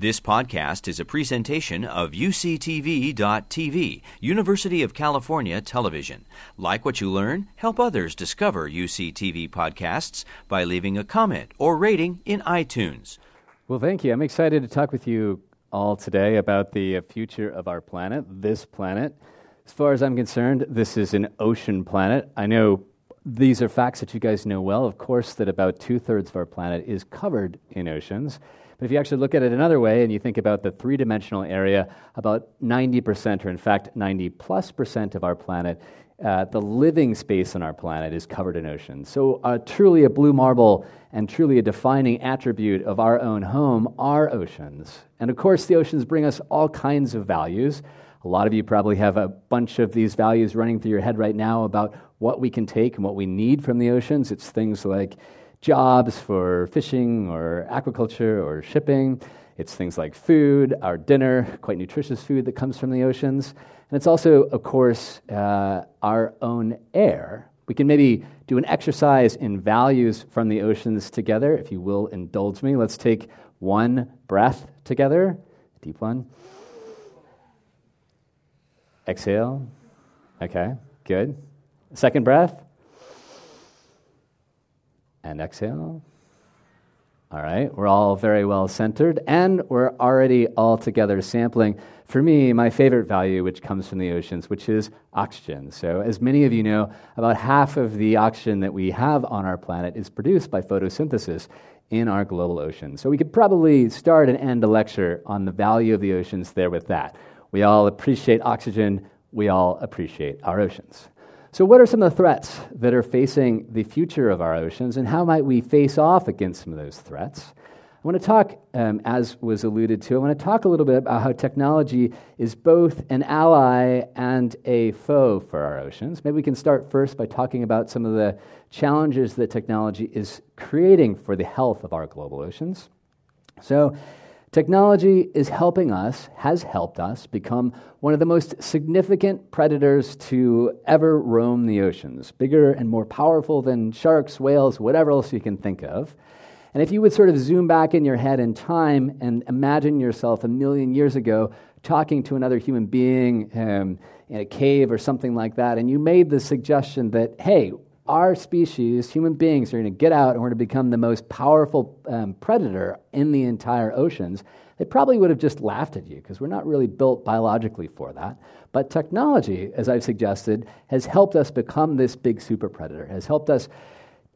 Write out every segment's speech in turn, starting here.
This podcast is a presentation of UCTV.tv, University of California Television. Like what you learn, help others discover UCTV podcasts by leaving a comment or rating in iTunes. Well, thank you. I'm excited to talk with you all today about the uh, future of our planet, this planet. As far as I'm concerned, this is an ocean planet. I know these are facts that you guys know well. Of course, that about two thirds of our planet is covered in oceans. But if you actually look at it another way and you think about the three dimensional area, about 90%, or in fact, 90 plus percent of our planet, uh, the living space on our planet is covered in oceans. So, uh, truly a blue marble and truly a defining attribute of our own home are oceans. And of course, the oceans bring us all kinds of values. A lot of you probably have a bunch of these values running through your head right now about what we can take and what we need from the oceans. It's things like jobs for fishing or aquaculture or shipping. It's things like food, our dinner, quite nutritious food that comes from the oceans. And it's also, of course, uh, our own air. We can maybe do an exercise in values from the oceans together, if you will indulge me. Let's take one breath together, deep one. Exhale. Okay, good. Second breath and exhale. All right, we're all very well centered, and we're already all together sampling. For me, my favorite value, which comes from the oceans, which is oxygen. So, as many of you know, about half of the oxygen that we have on our planet is produced by photosynthesis in our global oceans. So, we could probably start and end a lecture on the value of the oceans there with that. We all appreciate oxygen, we all appreciate our oceans. So, what are some of the threats that are facing the future of our oceans, and how might we face off against some of those threats? I want to talk, um, as was alluded to, I want to talk a little bit about how technology is both an ally and a foe for our oceans. Maybe we can start first by talking about some of the challenges that technology is creating for the health of our global oceans. So, Technology is helping us, has helped us, become one of the most significant predators to ever roam the oceans, bigger and more powerful than sharks, whales, whatever else you can think of. And if you would sort of zoom back in your head in time and imagine yourself a million years ago talking to another human being um, in a cave or something like that, and you made the suggestion that, hey, our species, human beings, are going to get out and we're going to become the most powerful um, predator in the entire oceans, they probably would have just laughed at you because we're not really built biologically for that. But technology, as I've suggested, has helped us become this big super predator, has helped us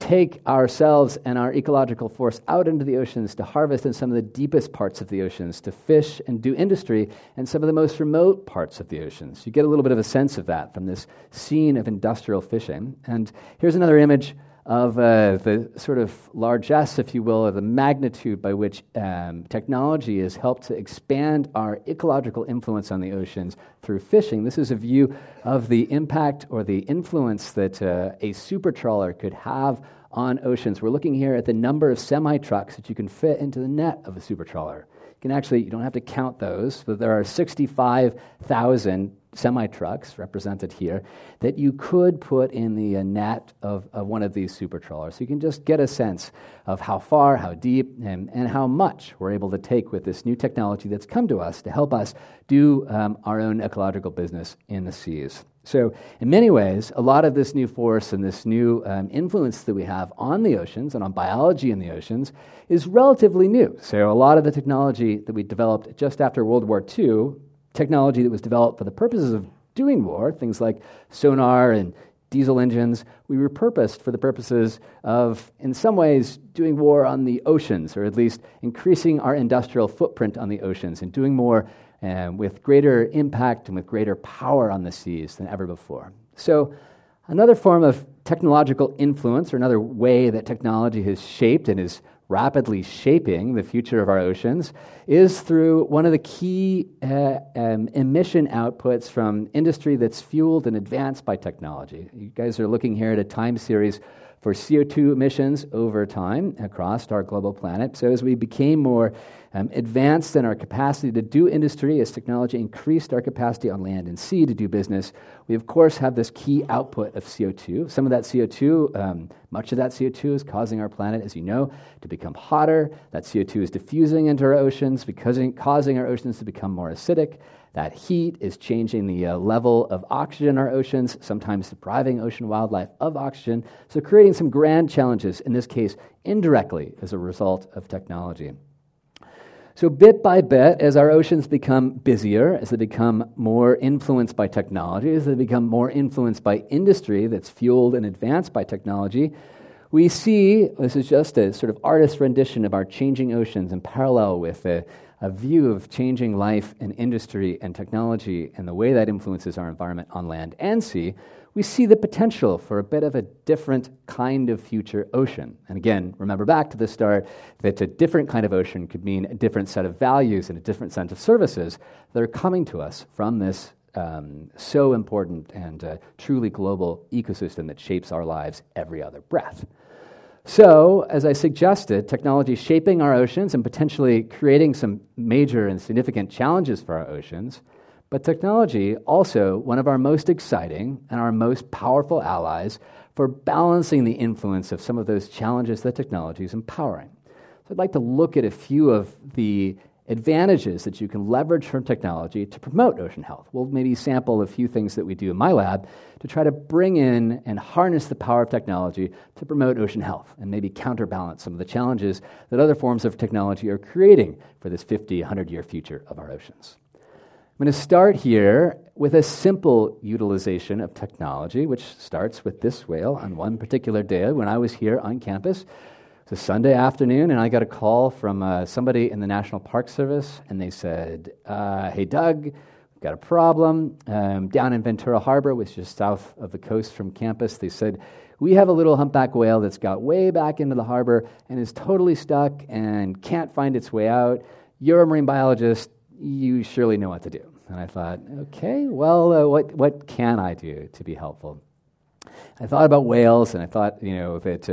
take ourselves and our ecological force out into the oceans to harvest in some of the deepest parts of the oceans, to fish and do industry in some of the most remote parts of the oceans. You get a little bit of a sense of that from this scene of industrial fishing. And here's another image of uh, the sort of largesse, if you will, or the magnitude by which um, technology has helped to expand our ecological influence on the oceans through fishing. This is a view of the impact or the influence that uh, a super trawler could have on oceans. We're looking here at the number of semi trucks that you can fit into the net of a super trawler. You can actually, you don't have to count those, but there are 65,000 semi trucks represented here that you could put in the uh, net of, of, one of these super trawlers. So you can just get a sense of how far, how deep, and, and how much we're able to take with this new technology that's come to us to help us do um, our own ecological business in the seas. So, in many ways, a lot of this new force and this new um, influence that we have on the oceans and on biology in the oceans is relatively new. So, a lot of the technology that we developed just after World War II technology that was developed for the purposes of doing war, things like sonar and diesel engines, we repurposed for the purposes of, in some ways, doing war on the oceans, or at least increasing our industrial footprint on the oceans and doing more uh, with greater impact and with greater power on the seas than ever before. So, another form of technological influence, or another way that technology has shaped and is rapidly shaping the future of our oceans is through one of the key uh, um, emission outputs from industry that's fueled and advanced by technology. You guys are looking here at a time series for CO2 emissions over time across our global planet. So, as we became more um, advanced in our capacity to do industry as technology increased our capacity on land and sea to do business. We, of course, have this key output of CO2. Some of that CO2, um, much of that CO2 is causing our planet, as you know, to become hotter. That CO2 is diffusing into our oceans, because, causing our oceans to become more acidic. That heat is changing the uh, level of oxygen in our oceans, sometimes depriving ocean wildlife of oxygen, so creating some grand challenges, in this case, indirectly as a result of technology. So, bit by bit, as our oceans become busier, as they become more influenced by technology, as they become more influenced by industry that's fueled and advanced by technology, we see this is just a sort of artist's rendition of our changing oceans in parallel with a, a view of changing life and industry and technology and the way that influences our environment on land and sea, we see the potential for a bit of a different kind of future ocean. And again, remember back to the start that a different kind of ocean could mean a different set of values and a different set of services that are coming to us from this um, so important and uh, truly global ecosystem that shapes our lives every other breath. So, as I suggested, technology shaping our oceans and potentially creating some major and significant challenges for our oceans. But technology, also one of our most exciting and our most powerful allies for balancing the influence of some of those challenges that technology is empowering. So, I'd like to look at a few of the advantages that you can leverage from technology to promote ocean health. We'll maybe sample a few things that we do in my lab to try to bring in and harness the power of technology to promote ocean health and maybe counterbalance some of the challenges that other forms of technology are creating for this 50, 100 year future of our oceans. I'm going to start here with a simple utilization of technology, which starts with this whale on one particular day when I was here on campus it's a Sunday afternoon, and I got a call from uh, somebody in the National Park Service, and they said, uh, Hey, Doug, we've got a problem. Um, down in Ventura Harbor, which is just south of the coast from campus, they said, We have a little humpback whale that's got way back into the harbor and is totally stuck and can't find its way out. You're a marine biologist, you surely know what to do. And I thought, okay, well, uh, what, what can I do to be helpful? I thought about whales, and I thought, you know, that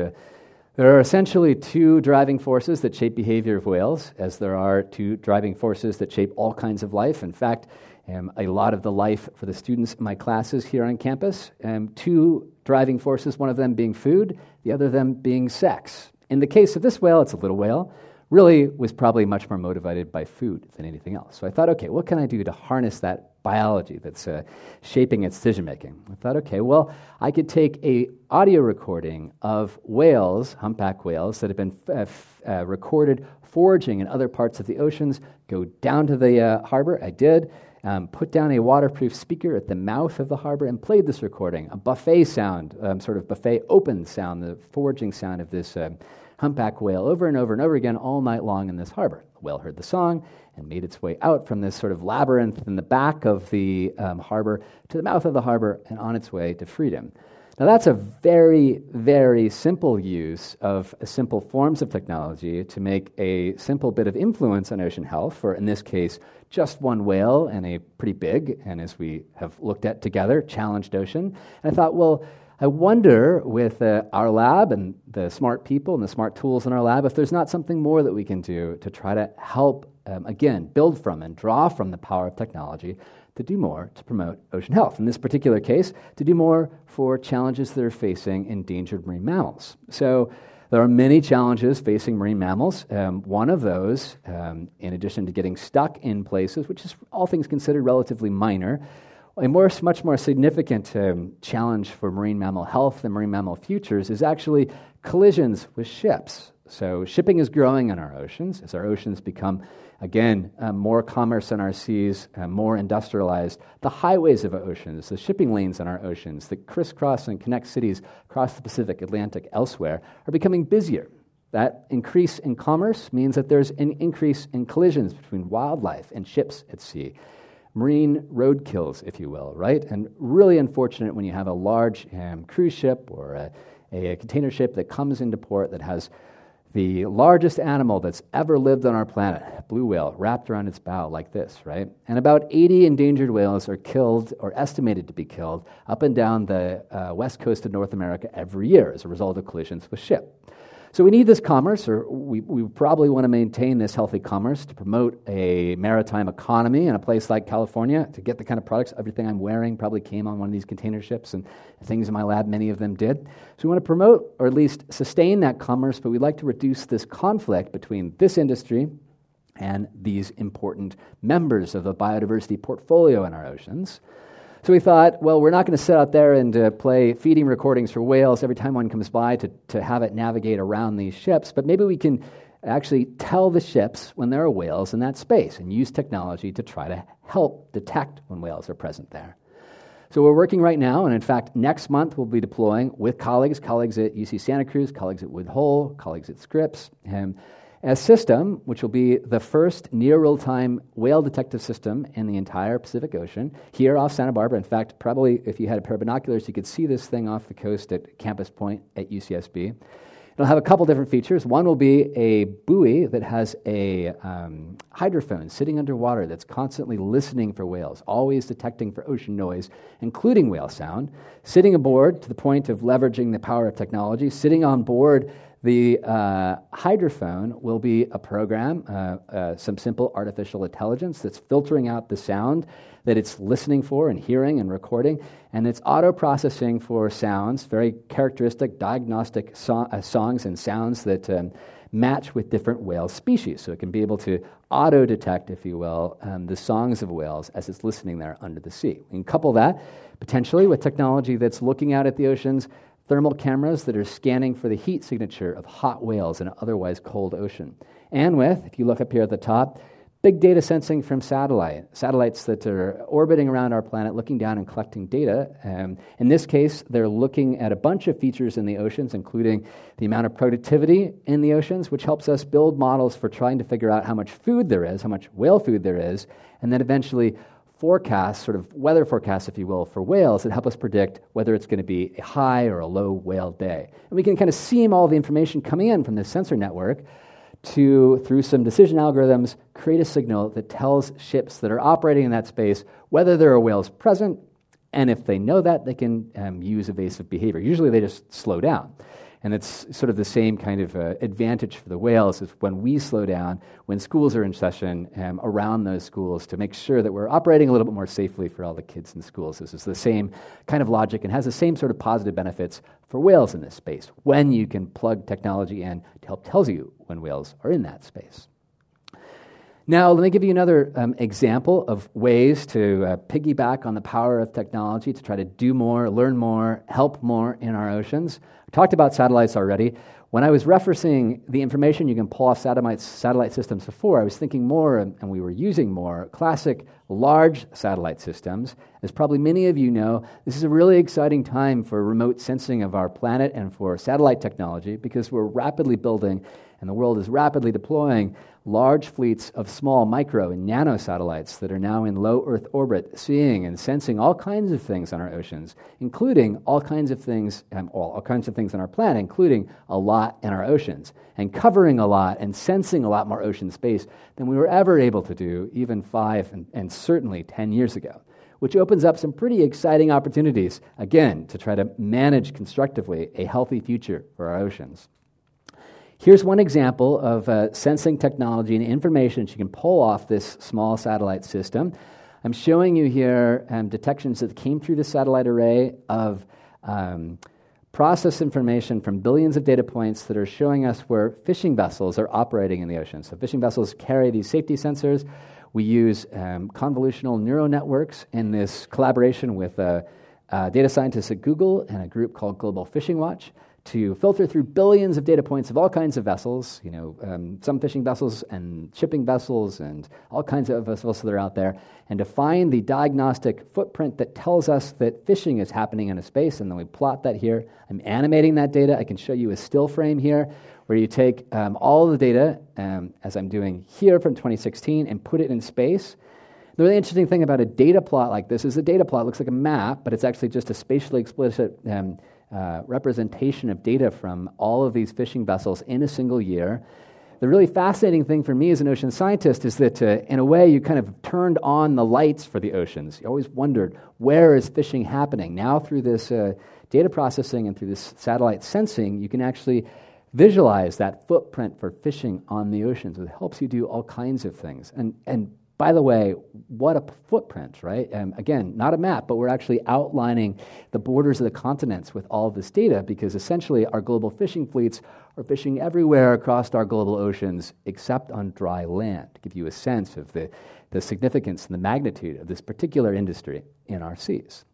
there are essentially two driving forces that shape behavior of whales, as there are two driving forces that shape all kinds of life. In fact, um, a lot of the life for the students in my classes here on campus, um, two driving forces, one of them being food, the other them being sex. In the case of this whale, it's a little whale, really was probably much more motivated by food than anything else. So I thought, okay, what can I do to harness that biology that's uh, shaping its decision making? I thought, okay, well, I could take a audio recording of whales, humpback whales, that have been f- uh, f- uh, recorded foraging in other parts of the oceans, go down to the uh, harbor. I did. Um, put down a waterproof speaker at the mouth of the harbor and played this recording, a buffet sound, um, sort of buffet open sound, the foraging sound of this uh, humpback whale over and over and over again all night long in this harbor. Whale heard the song and made its way out from this sort of labyrinth in the back of the um, harbor to the mouth of the harbor and on its way to freedom. Now, that's a very, very simple use of simple forms of technology to make a simple bit of influence on ocean health for, in this case, just one whale and a pretty big, and as we have looked at together, challenged ocean. And I thought, well, I wonder with uh, our lab and the smart people and the smart tools in our lab if there's not something more that we can do to try to help, um, again, build from and draw from the power of technology to do more to promote ocean health. In this particular case, to do more for challenges that are facing endangered marine mammals. So, there are many challenges facing marine mammals. Um, one of those, um, in addition to getting stuck in places, which is all things considered relatively minor, a more, much more significant um, challenge for marine mammal health and marine mammal futures is actually collisions with ships. So, shipping is growing in our oceans as our oceans become, again, uh, more commerce in our seas, uh, more industrialized. The highways of our oceans, the shipping lanes in our oceans that crisscross and connect cities across the Pacific, Atlantic, elsewhere, are becoming busier. That increase in commerce means that there's an increase in collisions between wildlife and ships at sea marine roadkills, if you will, right? And really unfortunate when you have a large um, cruise ship or a, a, container ship that comes into port that has the largest animal that's ever lived on our planet, blue whale, wrapped around its bow like this, right? And about 80 endangered whales are killed or estimated to be killed up and down the uh, west coast of North America every year as a result of collisions with ship. So we need this commerce, or we, we probably want to maintain this healthy commerce to promote a maritime economy in a place like California to get the kind of products. Everything I'm wearing probably came on one of these container ships, and things in my lab, many of them did. So we want to promote, or at least sustain that commerce, but we'd like to reduce this conflict between this industry and these important members of the biodiversity portfolio in our oceans. So we thought, well, we're not going to sit out there and uh, play feeding recordings for whales every time one comes by to, to have it navigate around these ships, but maybe we can actually tell the ships when there are whales in that space and use technology to try to help detect when whales are present there. So we're working right now, and in fact, next month we'll be deploying with colleagues, colleagues at UC Santa Cruz, colleagues at Woods Hole, colleagues at Scripps, and a system which will be the first near real time whale detective system in the entire Pacific Ocean here off Santa Barbara. In fact, probably if you had a pair of binoculars, you could see this thing off the coast at Campus Point at UCSB. It'll have a couple different features. One will be a buoy that has a um, hydrophone sitting underwater that's constantly listening for whales, always detecting for ocean noise, including whale sound, sitting aboard to the point of leveraging the power of technology, sitting on board the uh, hydrophone will be a program, uh, uh, some simple artificial intelligence that's filtering out the sound that it's listening for and hearing and recording, and it's auto processing for sounds, very characteristic diagnostic so- uh, songs and sounds that um, match with different whale species. So it can be able to auto detect, if you will, um, the songs of whales as it's listening there under the sea. We can couple that potentially with technology that's looking out at the oceans thermal cameras that are scanning for the heat signature of hot whales in an otherwise cold ocean. And with, if you look up here at the top, big data sensing from satellite, satellites that are orbiting around our planet, looking down and collecting data. Um, in this case, they're looking at a bunch of features in the oceans, including the amount of productivity in the oceans, which helps us build models for trying to figure out how much food there is, how much whale food there is, and then eventually forecasts, sort of weather forecasts, if you will, for whales that help us predict whether it's going to be a high or a low whale day. And we can kind of seam all the information coming in from this sensor network to, through some decision algorithms, create a signal that tells ships that are operating in that space whether there are whales present, and if they know that, they can um, use evasive behavior. Usually they just slow down. And it's sort of the same kind of uh, advantage for the whales is when we slow down, when schools are in session, um, around those schools to make sure that we're operating a little bit more safely for all the kids in schools. This is the same kind of logic and has the same sort of positive benefits for whales in this space when you can plug technology in to help tells you when whales are in that space. Now, let me give you another um, example of ways to uh, piggyback on the power of technology to try to do more, learn more, help more in our oceans. Talked about satellites already. When I was referencing the information you can pull off satellite, satellite systems before, I was thinking more, and we were using more, classic large satellite systems. As probably many of you know, this is a really exciting time for remote sensing of our planet and for satellite technology because we're rapidly building and the world is rapidly deploying large fleets of small micro and nano satellites that are now in low Earth orbit, seeing and sensing all kinds of things on our oceans, including all kinds of things, um, all, all kinds of things on our planet, including a lot in our oceans, and covering a lot and sensing a lot more ocean space than we were ever able to do even five and, and certainly 10 years ago. Which opens up some pretty exciting opportunities, again, to try to manage constructively a healthy future for our oceans. Here's one example of uh, sensing technology and information that you can pull off this small satellite system. I'm showing you here um, detections that came through the satellite array of um, process information from billions of data points that are showing us where fishing vessels are operating in the ocean. So, fishing vessels carry these safety sensors. We use um, convolutional neural networks in this collaboration with data scientists at Google and a group called Global Fishing Watch to filter through billions of data points of all kinds of vessels, you know, um, some fishing vessels and shipping vessels and all kinds of vessels that are out there, and to find the diagnostic footprint that tells us that fishing is happening in a space, and then we plot that here. I'm animating that data. I can show you a still frame here where you take um, all the data, um, as I'm doing here from 2016, and put it in space. The really interesting thing about a data plot like this is a data plot looks like a map, but it's actually just a spatially explicit um, uh, representation of data from all of these fishing vessels in a single year. The really fascinating thing for me as an ocean scientist is that, uh, in a way, you kind of turned on the lights for the oceans. You always wondered, where is fishing happening? Now, through this uh, data processing and through this satellite sensing, you can actually visualize that footprint for fishing on the oceans. It helps you do all kinds of things. And, and by the way, what a footprint, right? Um, again, not a map, but we're actually outlining the borders of the continents with all of this data because essentially our global fishing fleets are fishing everywhere across our global oceans except on dry land, to give you a sense of the, the significance and the magnitude of this particular industry in our seas.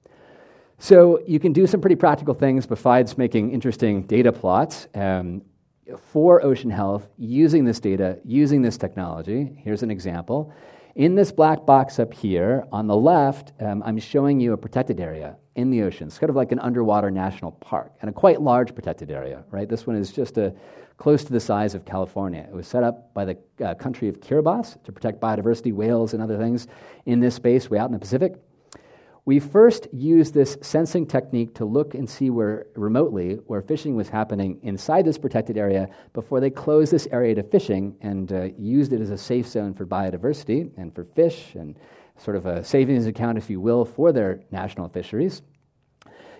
So you can do some pretty practical things besides making interesting data plots um, for ocean health using this data, using this technology. Here's an example. In this black box up here, on the left, um, I'm showing you a protected area in the ocean. It's kind of like an underwater national park, and a quite large protected area, right? This one is just a, close to the size of California. It was set up by the uh, country of Kiribati to protect biodiversity, whales, and other things in this space way out in the Pacific. We first used this sensing technique to look and see where remotely where fishing was happening inside this protected area before they closed this area to fishing and uh, used it as a safe zone for biodiversity and for fish and sort of a savings account, if you will, for their national fisheries.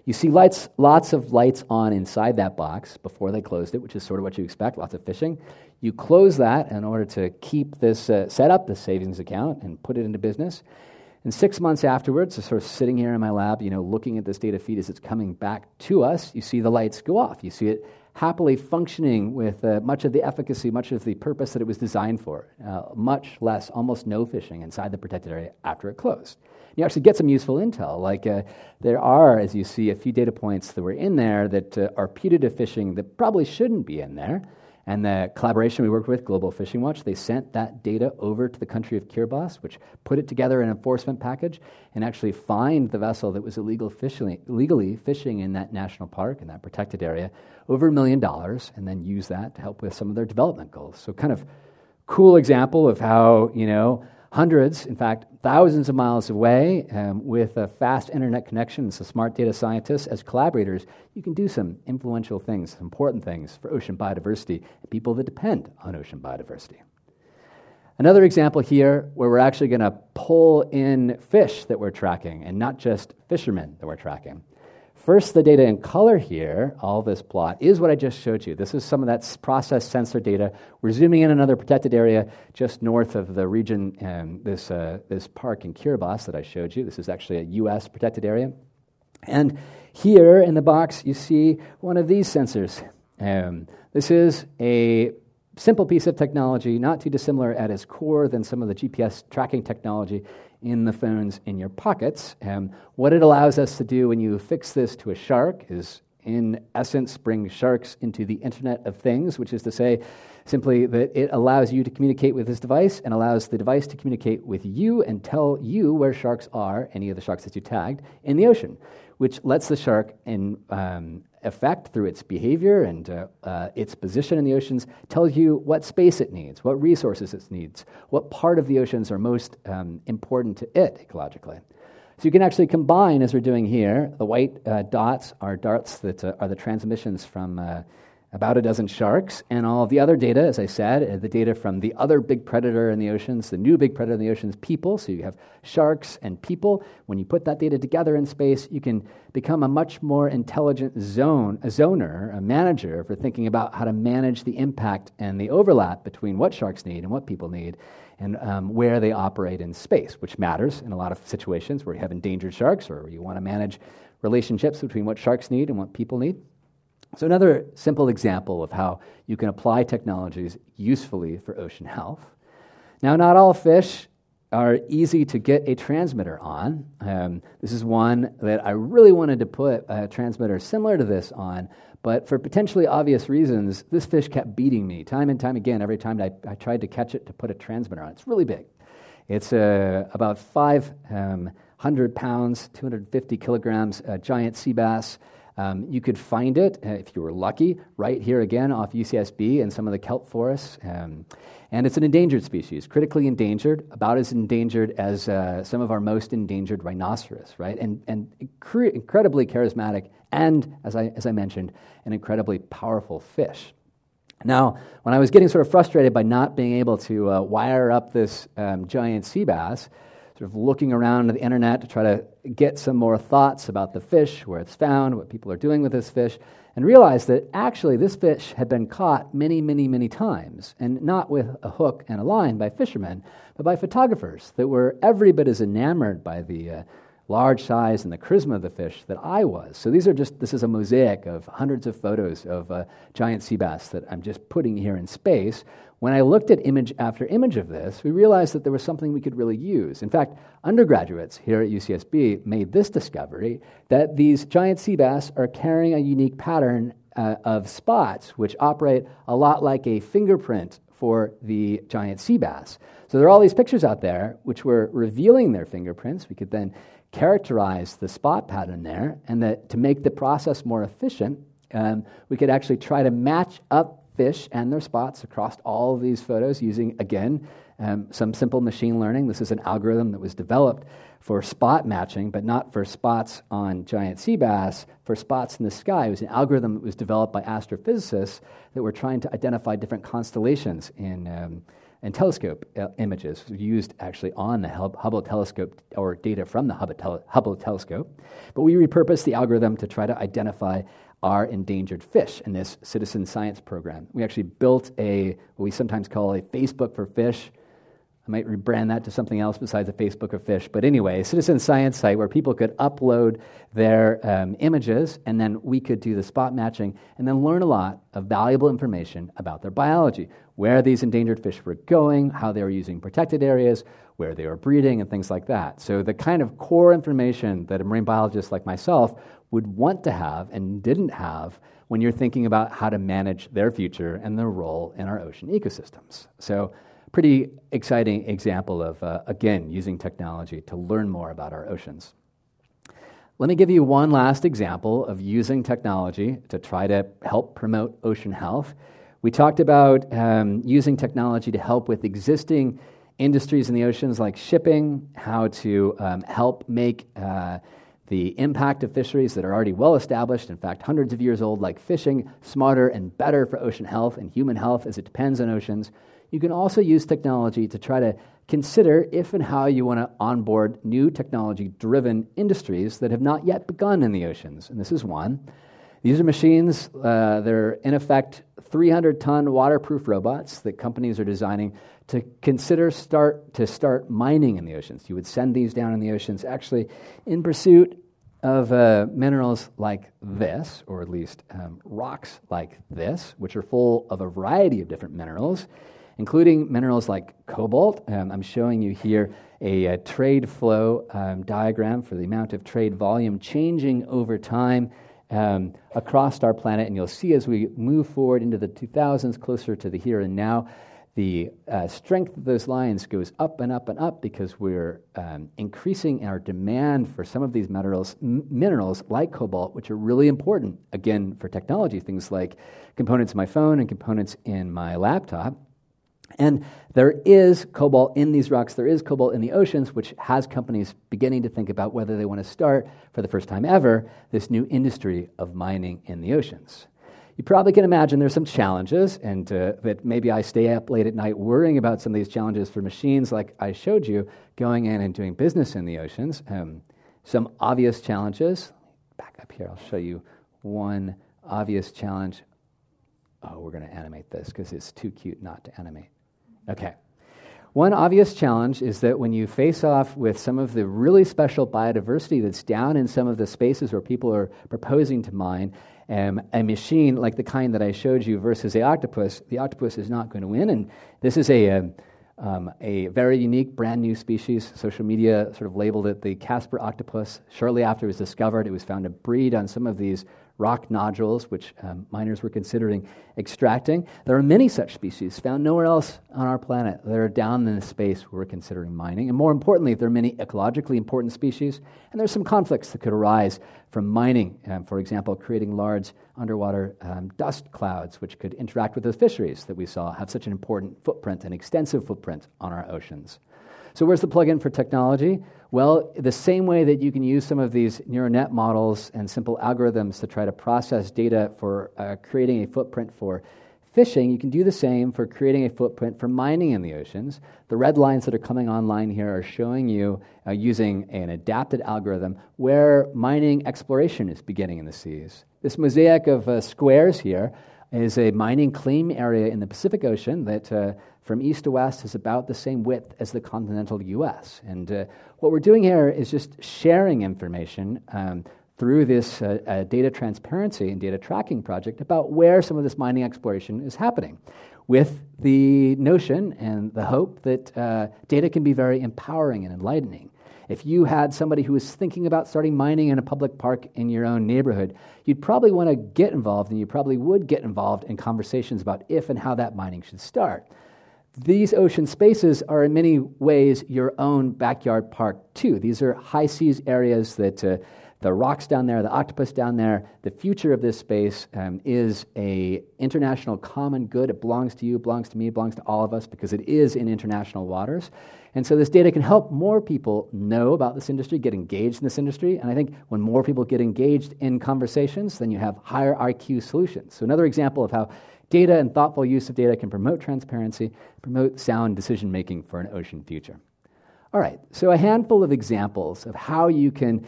You see lights, lots of lights on inside that box before they closed it, which is sort of what you expect, lots of fishing. You close that in order to keep this uh, set up, the savings account, and put it into business. And six months afterwards, sort of sitting here in my lab, you know, looking at this data feed as it's coming back to us, you see the lights go off. You see it happily functioning with uh, much of the efficacy, much of the purpose that it was designed for. Uh, much less, almost no fishing inside the protected area after it closed. You actually get some useful intel. Like uh, there are, as you see, a few data points that were in there that uh, are putative fishing that probably shouldn't be in there. And the collaboration we worked with, Global Fishing Watch, they sent that data over to the country of Kiribati, which put it together in an enforcement package and actually fined the vessel that was illegal fishing, illegally fishing in that national park, in that protected area, over a million dollars, and then use that to help with some of their development goals. So, kind of cool example of how, you know, hundreds, in fact, thousands of miles away, um, with a fast internet connection and some smart data scientists as collaborators, you can do some influential things, important things for ocean biodiversity and people that depend on ocean biodiversity. Another example here where we're actually going to pull in fish that we're tracking and not just fishermen that we're tracking. First, the data in color here, all this plot, is what I just showed you. This is some of that process sensor data. We're zooming in another protected area just north of the region, um, this, uh, this park in Kiribati that I showed you. This is actually a U.S. protected area. And here in the box, you see one of these sensors. Um, this is a simple piece of technology, not too dissimilar at its core than some of the GPS tracking technology in the phones in your pockets. Um, what it allows us to do when you fix this to a shark is, in essence, bring sharks into the Internet of Things, which is to say, simply that it allows you to communicate with this device and allows the device to communicate with you and tell you where sharks are, any of the sharks that you tagged, in the ocean, which lets the shark in, um, effect through its behavior and uh, uh, its position in the oceans tells you what space it needs, what resources it needs, what part of the oceans are most um, important to it ecologically. So you can actually combine, as we're doing here, the white uh, dots are darts that uh, are the transmissions from uh, about a dozen sharks, and all the other data, as I said, uh, the data from the other big predator in the oceans, the new big predator in the oceans, people. So you have sharks and people. When you put that data together in space, you can become a much more intelligent zone, a zoner, a manager for thinking about how to manage the impact and the overlap between what sharks need and what people need and um, where they operate in space, which matters in a lot of situations where you have endangered sharks or you want to manage relationships between what sharks need and what people need. So, another simple example of how you can apply technologies usefully for ocean health. Now, not all fish are easy to get a transmitter on. Um, this is one that I really wanted to put a transmitter similar to this on, but for potentially obvious reasons, this fish kept beating me time and time again every time I, I tried to catch it to put a transmitter on. It's really big. It's uh, about 500 um, pounds, 250 kilograms, a giant sea bass. Um, you could find it, uh, if you were lucky, right here again off UCSB and some of the kelp forests. Um, and it's an endangered species, critically endangered, about as endangered as uh, some of our most endangered rhinoceros, right? And, and incre- incredibly charismatic, and, as I, as I mentioned, an incredibly powerful fish. Now, when I was getting sort of frustrated by not being able to uh, wire up this um, giant sea bass, sort of looking around the internet to try to get some more thoughts about the fish, where it's found, what people are doing with this fish, and realized that actually this fish had been caught many, many, many times, and not with a hook and a line by fishermen, but by photographers that were every bit as enamored by the uh, large size and the charisma of the fish that I was. So these are just, this is a mosaic of hundreds of photos of uh, giant sea bass that I'm just putting here in space. When I looked at image after image of this, we realized that there was something we could really use. In fact, undergraduates here at UCSB made this discovery that these giant sea bass are carrying a unique pattern uh, of spots which operate a lot like a fingerprint for the giant sea bass. So there are all these pictures out there which were revealing their fingerprints. We could then characterize the spot pattern there, and that to make the process more efficient, um, we could actually try to match up fish and their spots across all of these photos using, again, um, some simple machine learning. This is an algorithm that was developed for spot matching, but not for spots on giant sea bass, for spots in the sky. It was an algorithm that was developed by astrophysicists that were trying to identify different constellations in. Um, and telescope uh, images used actually on the Hubble telescope or data from the Hubble, tele- Hubble telescope. But we repurposed the algorithm to try to identify our endangered fish in this citizen science program. We actually built a what we sometimes call a Facebook for fish I might rebrand that to something else besides a Facebook of fish. But anyway, citizen science site where people could upload their um, images and then we could do the spot matching and then learn a lot of valuable information about their biology where these endangered fish were going, how they were using protected areas, where they were breeding, and things like that. So, the kind of core information that a marine biologist like myself would want to have and didn't have when you're thinking about how to manage their future and their role in our ocean ecosystems. So, pretty exciting example of, uh, again, using technology to learn more about our oceans. Let me give you one last example of using technology to try to help promote ocean health. We talked about um, using technology to help with existing industries in the oceans like shipping, how to um, help make uh, the impact of fisheries that are already well established, in fact, hundreds of years old, like fishing, smarter and better for ocean health and human health as it depends on oceans. You can also use technology to try to consider if and how you want to onboard new technology driven industries that have not yet begun in the oceans. And this is one. These are machines, uh, they're in effect 300 ton waterproof robots that companies are designing to consider start to start mining in the oceans. You would send these down in the oceans actually in pursuit of uh, minerals like this, or at least um, rocks like this, which are full of a variety of different minerals including minerals like cobalt. Um, I'm showing you here a, a trade flow um, diagram for the amount of trade volume changing over time um, across our planet. And you'll see as we move forward into the 2000s, closer to the here and now, the uh, strength of those lines goes up and up and up because we're um, increasing our demand for some of these minerals, m- minerals like cobalt, which are really important, again, for technology, things like components in my phone and components in my laptop. And there is cobalt in these rocks, there is cobalt in the oceans, which has companies beginning to think about whether they want to start, for the first time ever, this new industry of mining in the oceans. You probably can imagine there's some challenges, and uh, that maybe I stay up late at night worrying about some of these challenges for machines like I showed you, going in and doing business in the oceans. Um, some obvious challenges. Back up here, I'll show you one obvious challenge. Oh, we're going to animate this because it's too cute not to animate. Okay. One obvious challenge is that when you face off with some of the really special biodiversity that's down in some of the spaces where people are proposing to mine, um, a machine like the kind that I showed you versus the octopus, the octopus is not going to win. And this is a, um, um, a very unique, brand new species. Social media sort of labeled it the Casper octopus. Shortly after it was discovered, it was found to breed on some of these rock nodules, which um, miners were considering extracting. There are many such species found nowhere else on our planet that are down in the space we're considering mining. And more importantly, there are many ecologically important species, and there's some conflicts that could arise from mining. Um, for example, creating large underwater um, dust clouds, which could interact with the fisheries that we saw have such an important footprint, an extensive footprint on our oceans. So, where's the plug-in for technology? Well, the same way that you can use some of these neural net models and simple algorithms to try to process data for uh, creating a footprint for fishing, you can do the same for creating a footprint for mining in the oceans. The red lines that are coming online here are showing you, uh, using an adapted algorithm, where mining exploration is beginning in the seas. This mosaic of uh, squares here is a mining claim area in the Pacific Ocean that, uh, from east to west, is about the same width as the continental U.S. And uh, what we're doing here is just sharing information. Um, through this uh, uh, data transparency and data tracking project about where some of this mining exploration is happening, with the notion and the hope that uh, data can be very empowering and enlightening. If you had somebody who was thinking about starting mining in a public park in your own neighborhood, you'd probably want to get involved, and you probably would get involved in conversations about if and how that mining should start. These ocean spaces are in many ways your own backyard park, too. These are high seas areas that uh, the rocks down there, the octopus down there, the future of this space um, is a international common good. It belongs to you, belongs to me, belongs to all of us because it is in international waters. And so this data can help more people know about this industry, get engaged in this industry. And I think when more people get engaged in conversations, then you have higher IQ solutions. So another example of how data and thoughtful use of data can promote transparency, promote sound decision making for an ocean future. All right, so a handful of examples of how you can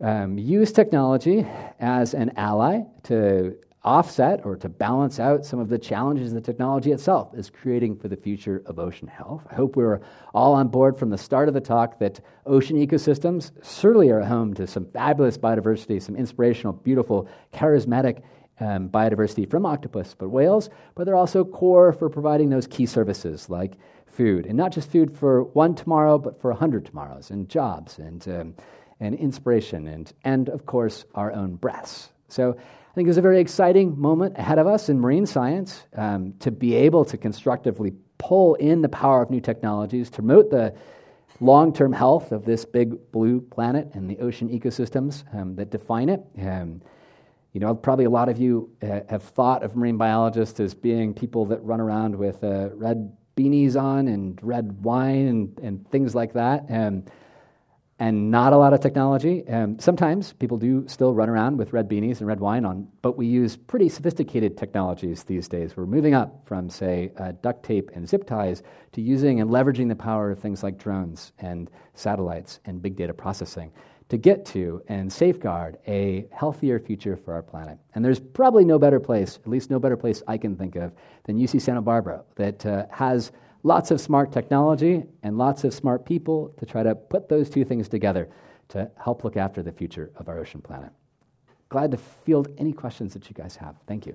um, use technology as an ally to offset or to balance out some of the challenges the technology itself is creating for the future of ocean health. I hope we're all on board from the start of the talk that ocean ecosystems certainly are home to some fabulous biodiversity, some inspirational, beautiful, charismatic um, biodiversity from octopus, but whales, but they're also core for providing those key services like food, and not just food for one tomorrow, but for a hundred tomorrows, and jobs, and um, and inspiration, and, and of course, our own breaths. So I think it's a very exciting moment ahead of us in marine science um, to be able to constructively pull in the power of new technologies to promote the long term health of this big blue planet and the ocean ecosystems um, that define it. Um, you know, probably a lot of you uh, have thought of marine biologists as being people that run around with uh, red beanies on and red wine and, and things like that. Um, and not a lot of technology. Um, sometimes people do still run around with red beanies and red wine on, but we use pretty sophisticated technologies these days. We're moving up from, say, uh, duct tape and zip ties to using and leveraging the power of things like drones and satellites and big data processing to get to and safeguard a healthier future for our planet. And there's probably no better place, at least no better place I can think of, than UC Santa Barbara that uh, has lots of smart technology and lots of smart people to try to put those two things together to help look after the future of our ocean planet. Glad to field any questions that you guys have. Thank you.